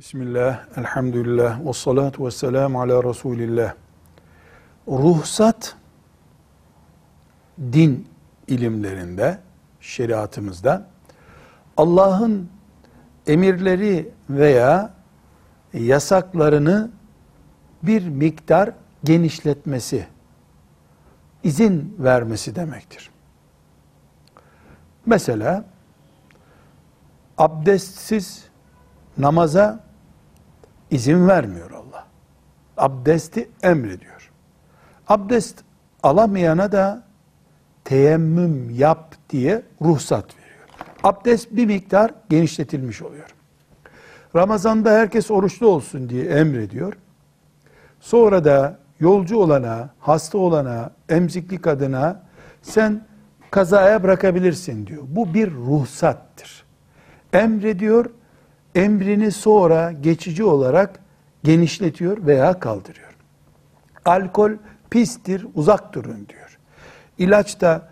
Bismillah, elhamdülillah, ve salatu ve selamu ala Resulillah. Ruhsat, din ilimlerinde, şeriatımızda, Allah'ın emirleri veya yasaklarını bir miktar genişletmesi, izin vermesi demektir. Mesela, abdestsiz namaza izin vermiyor Allah. Abdesti emrediyor. Abdest alamayana da teyemmüm yap diye ruhsat veriyor. Abdest bir miktar genişletilmiş oluyor. Ramazanda herkes oruçlu olsun diye emrediyor. Sonra da yolcu olana, hasta olana, emzikli kadına sen kazaya bırakabilirsin diyor. Bu bir ruhsattır. Emrediyor, emrini sonra geçici olarak genişletiyor veya kaldırıyor. Alkol pistir, uzak durun diyor. İlaç da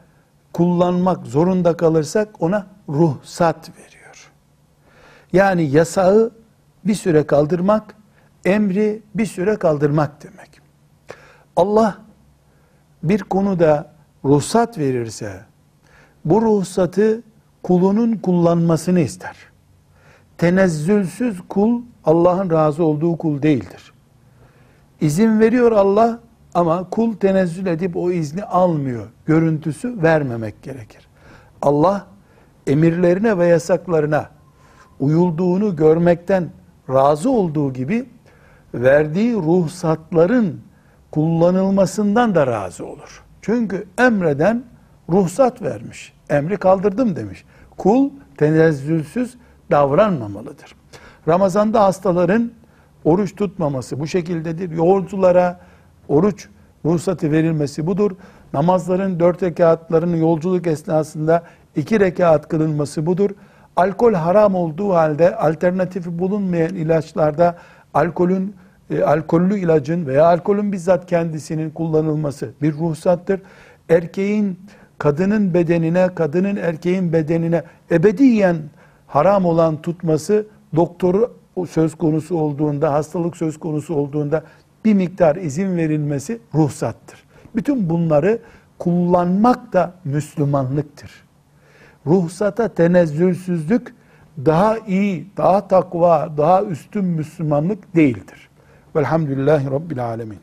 kullanmak zorunda kalırsak ona ruhsat veriyor. Yani yasağı bir süre kaldırmak, emri bir süre kaldırmak demek. Allah bir konuda ruhsat verirse, bu ruhsatı kulunun kullanmasını ister tenezzülsüz kul Allah'ın razı olduğu kul değildir. İzin veriyor Allah ama kul tenezzül edip o izni almıyor. Görüntüsü vermemek gerekir. Allah emirlerine ve yasaklarına uyulduğunu görmekten razı olduğu gibi verdiği ruhsatların kullanılmasından da razı olur. Çünkü emreden ruhsat vermiş. Emri kaldırdım demiş. Kul tenezzülsüz davranmamalıdır. Ramazanda hastaların oruç tutmaması bu şekildedir. Yolculara oruç ruhsatı verilmesi budur. Namazların dört rekatlarının yolculuk esnasında iki rekat kılınması budur. Alkol haram olduğu halde alternatifi bulunmayan ilaçlarda alkolün e, alkollü ilacın veya alkolün bizzat kendisinin kullanılması bir ruhsattır. Erkeğin kadının bedenine, kadının erkeğin bedenine ebediyen haram olan tutması doktoru söz konusu olduğunda, hastalık söz konusu olduğunda bir miktar izin verilmesi ruhsattır. Bütün bunları kullanmak da Müslümanlıktır. Ruhsata tenezzülsüzlük daha iyi, daha takva, daha üstün Müslümanlık değildir. Velhamdülillahi Rabbil Alemin.